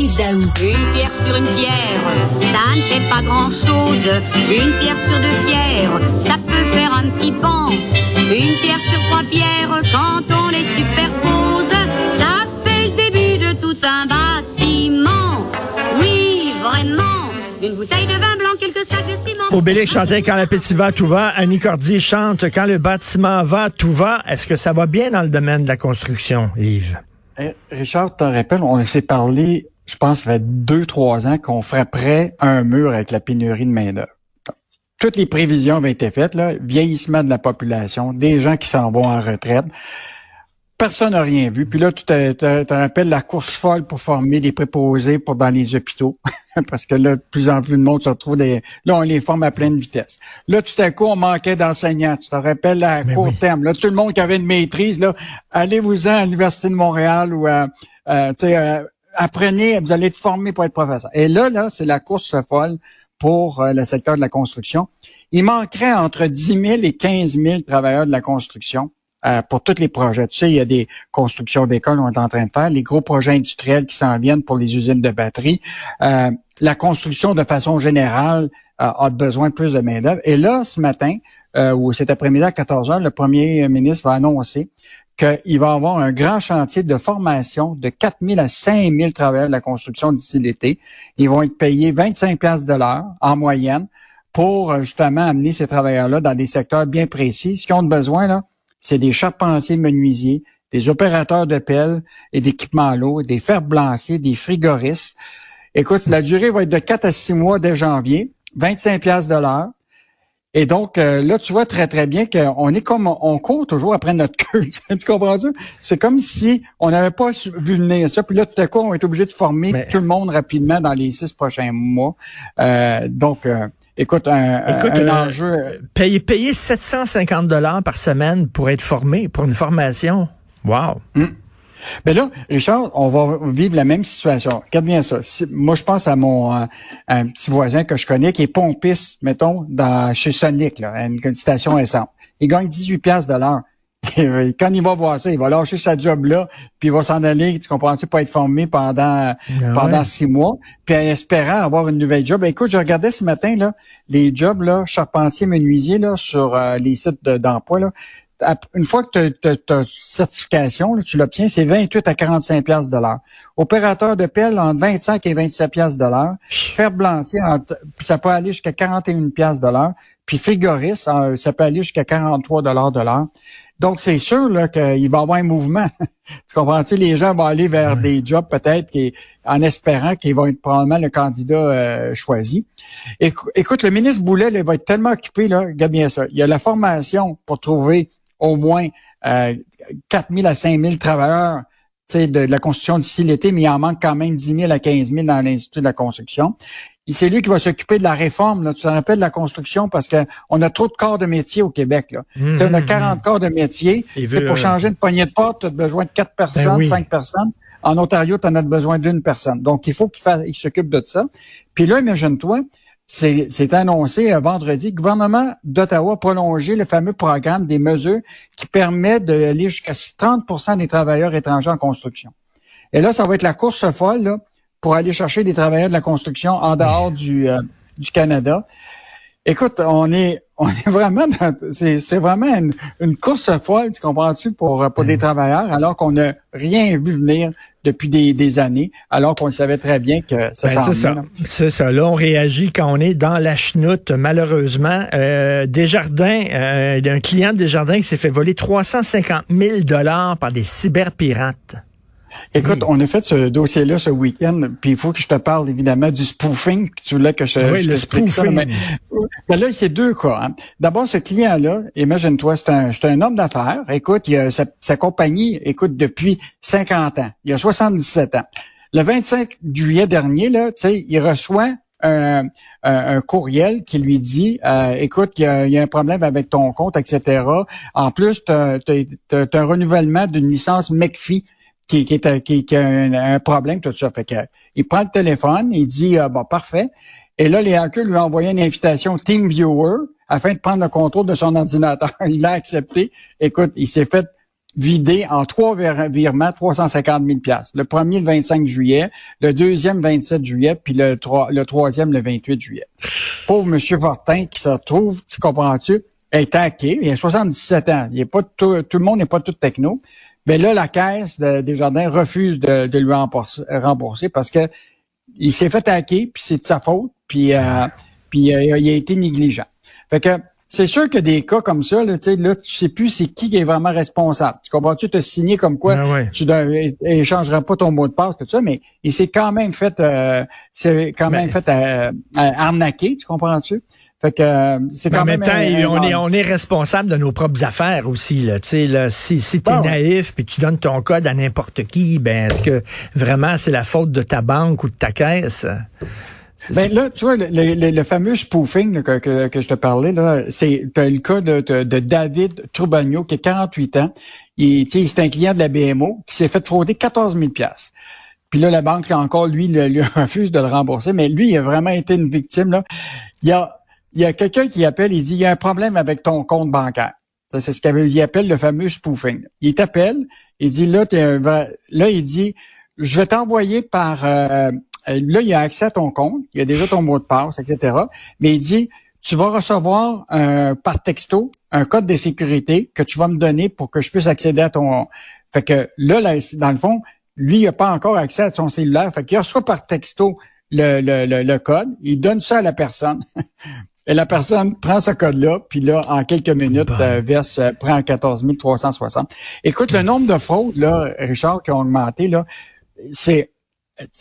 Yves Daou. Une pierre sur une pierre, ça ne fait pas grand-chose. Une pierre sur deux pierres, ça peut faire un petit pan. Une pierre sur trois pierres, quand on les superpose, ça fait le début de tout un bâtiment. Oui, vraiment. Une bouteille de vin blanc, quelques sacs de ciment. Obélix chantait Quand l'appétit va, tout va. Annie Cordy chante Quand le bâtiment va, tout va. Est-ce que ça va bien dans le domaine de la construction, Yves? Eh, Richard, tu te rappelles, on s'est parlé, je pense, ça fait deux, trois ans qu'on prêt un mur avec la pénurie de main-d'œuvre. Toutes les prévisions avaient été faites, là, vieillissement de la population, des gens qui s'en vont en retraite. Personne n'a rien vu. Puis là, tu te, te, te rappelles la course folle pour former des préposés pour dans les hôpitaux. Parce que là, de plus en plus de monde se retrouve des. Là, on les forme à pleine vitesse. Là, tout à coup, on manquait d'enseignants. Tu te rappelles à Mais court oui. terme. Là, tout le monde qui avait une maîtrise, là, allez-vous-en à l'Université de Montréal ou à, euh, tu sais, euh, apprenez, vous allez être formé pour être professeur. Et là, là, c'est la course folle pour euh, le secteur de la construction. Il manquerait entre 10 000 et 15 000 travailleurs de la construction euh, pour tous les projets. Tu sais, il y a des constructions d'écoles qu'on est en train de faire, les gros projets industriels qui s'en viennent pour les usines de batterie. Euh, la construction, de façon générale, a besoin de plus de main-d'œuvre. Et là, ce matin, ou cet après-midi à 14 heures, le premier ministre va annoncer qu'il va avoir un grand chantier de formation de 4 000 à 5 000 travailleurs de la construction d'ici l'été. Ils vont être payés 25 pièces de l'heure en moyenne pour euh, justement amener ces travailleurs-là dans des secteurs bien précis. Ce qu'ils ont besoin, là, c'est des charpentiers menuisiers, des opérateurs de pelle et d'équipements à l'eau, des fers blanciers, des frigoristes. Écoute, la durée va être de 4 à 6 mois dès janvier, 25 pièces de l'heure. Et donc, euh, là, tu vois très, très bien qu'on est comme, on court toujours après notre queue. tu comprends-tu? C'est comme si on n'avait pas vu venir ça. Puis là, tout à coup, on est obligé de former Mais- tout le monde rapidement dans les six prochains mois. Euh, donc, euh, écoute, un, Écoute, un euh, enjeu... Payer, payer 750 dollars par semaine pour être formé, pour une formation. Wow. Mais là, Richard, on va vivre la même situation. Regarde bien ça. Si- moi, je pense à mon euh, à un petit voisin que je connais qui est pompiste, mettons, dans chez Sonic, là, une, une station essence. Il gagne 18 pièces de l'heure. Et Quand il va voir ça, il va lâcher sa job là, puis il va s'en aller, tu comprends-tu, pas être formé pendant Ah pendant ouais. six mois, puis en espérant avoir une nouvelle job. Ben, écoute, je regardais ce matin là les jobs là, charpentier, menuisier là sur euh, les sites de- d'emploi là. Une fois que tu as certification, là, tu l'obtiens, c'est 28 à 45 pièces de l'heure. Opérateur de pelle entre 25 et 27 pièces de l'heure. Fer blantier, entre- ça peut aller jusqu'à 41 pièces de l'heure. Puis frigoriste, euh, ça peut aller jusqu'à 43 dollars de l'heure. Donc, c'est sûr là, qu'il va y avoir un mouvement. tu comprends-tu? Les gens vont aller vers des jobs peut-être qui, en espérant qu'ils vont être probablement le candidat euh, choisi. Écou- Écoute, le ministre Boulet là, il va être tellement occupé, là, regarde bien ça. Il y a la formation pour trouver au moins euh, 4 000 à 5 000 travailleurs de, de la construction d'ici l'été, mais il en manque quand même 10 000 à 15 000 dans l'Institut de la construction. Et c'est lui qui va s'occuper de la réforme. Là. Tu te rappelles de la construction? Parce que on a trop de corps de métier au Québec. Là. On a 40 corps de métier. Il Tu sais, veut, pour euh, changer une poignée de porte, tu as besoin de quatre personnes, oui. cinq personnes. En Ontario, tu en as besoin d'une personne. Donc, il faut qu'il fasse, il s'occupe de ça. Puis là, imagine-toi, c'est annoncé vendredi, le gouvernement d'Ottawa a prolongé le fameux programme des mesures qui permet d'aller jusqu'à 30% des travailleurs étrangers en construction. Et là, ça va être la course folle là, pour aller chercher des travailleurs de la construction en dehors du, euh, du Canada. Écoute, on est on est vraiment dans c'est c'est vraiment une, une course folle, tu comprends-tu, pour pour des travailleurs, alors qu'on n'a rien vu venir depuis des, des années, alors qu'on savait très bien que ça Ben, c'est ça. C'est ça. Là, on réagit quand on est dans la chenoute, malheureusement. Euh, Desjardins, euh, il y a un client de Desjardins qui s'est fait voler 350 000 dollars par des cyberpirates. Écoute, on a fait ce dossier-là ce week-end, puis il faut que je te parle évidemment du spoofing, que tu voulais que je, Oui, je le t'explique ça. spoofing. Mais, mais là, c'est deux cas. hein. D'abord, ce client-là, imagine-toi, c'est un, c'est un homme d'affaires. Écoute, il a sa, sa compagnie, écoute, depuis 50 ans. Il a 77 ans. Le 25 juillet dernier, là, tu sais, il reçoit un, un- un courriel qui lui dit, euh, écoute, il y, y a un problème avec ton compte, etc. En plus, tu as, un renouvellement d'une licence McPhee qui, qui, qui, qui a un, un problème, tout ça. Fait que, il prend le téléphone, il dit, ah, bon, parfait. Et là, les hackers lui ont envoyé une invitation TeamViewer afin de prendre le contrôle de son ordinateur. Il l'a accepté. Écoute, il s'est fait vidé en trois virements 350 000 Le premier le 25 juillet, le deuxième le 27 juillet, puis le, le troisième le 28 juillet. Pauvre Monsieur Fortin qui se retrouve, tu comprends-tu, est hacké, il a 77 ans. Il est pas tout, tout le monde n'est pas tout techno. Mais là, la caisse de, des jardins refuse de, de lui rembourser, parce que il s'est fait hacker, puis c'est de sa faute, puis, euh, puis euh, il a été négligent. Fait que c'est sûr que des cas comme ça, là, là tu sais plus c'est qui qui est vraiment responsable. Tu comprends-tu? Tu as signé comme quoi ben tu n'échangeras pas ton mot de passe, tout ça, mais il s'est quand même fait euh, c'est quand même ben fait euh, arnaquer, tu comprends-tu? Fait que euh, c'est quand en même, temps, on est on est responsable de nos propres affaires aussi là. Tu sais là, si si t'es naïf puis tu donnes ton code à n'importe qui, ben est-ce que vraiment c'est la faute de ta banque ou de ta caisse? Ben là, tu vois, le, le, fameux spoofing que, que, je te parlais, là, c'est le cas de, de, David Troubagno, qui a 48 ans. Il, c'est un client de la BMO qui s'est fait frauder 14 000 Puis là, la banque, encore, lui, lui refuse de le rembourser, mais lui, il a vraiment été une victime. Là. Il y a, il y a quelqu'un qui appelle, il dit, il y a un problème avec ton compte bancaire. C'est ce qu'il appelle le fameux spoofing. Il t'appelle, il dit, là, là, il dit, je vais t'envoyer par... Euh, là, il a accès à ton compte, il a déjà ton mot de passe, etc. Mais il dit, tu vas recevoir un, par texto un code de sécurité que tu vas me donner pour que je puisse accéder à ton... Fait que là, dans le fond, lui, il n'a pas encore accès à son cellulaire. Fait qu'il reçoit par texto le, le, le, code, il donne ça à la personne. Et la personne prend ce code-là, puis là, en quelques minutes, euh, verse, euh, prend 14 360. Écoute, le nombre de fraudes, là, Richard, qui ont augmenté, là, c'est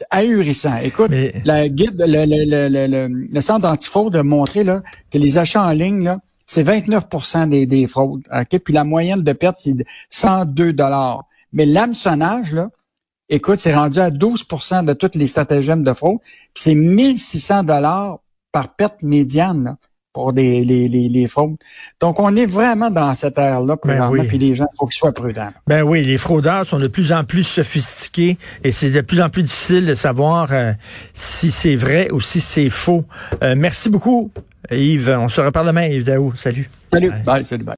ahurissant. Écoute, la guide, le, le, le, le centre d'antifraude a montré là, que les achats en ligne, là, c'est 29 des, des fraudes. Okay? Puis la moyenne de perte, c'est 102 dollars. Mais l'hameçonnage, là, écoute, c'est rendu à 12% de toutes les stratagèmes de fraude. c'est 1600 dollars par perte médiane. Là pour des, les, les, les, fraudes. Donc, on est vraiment dans cette ère-là ben puis les gens, il faut qu'ils soient prudents. Ben oui, les fraudeurs sont de plus en plus sophistiqués et c'est de plus en plus difficile de savoir euh, si c'est vrai ou si c'est faux. Euh, merci beaucoup, Yves. On se reparle demain, Yves Daou. Salut. Salut. Bye. Salut. Bye.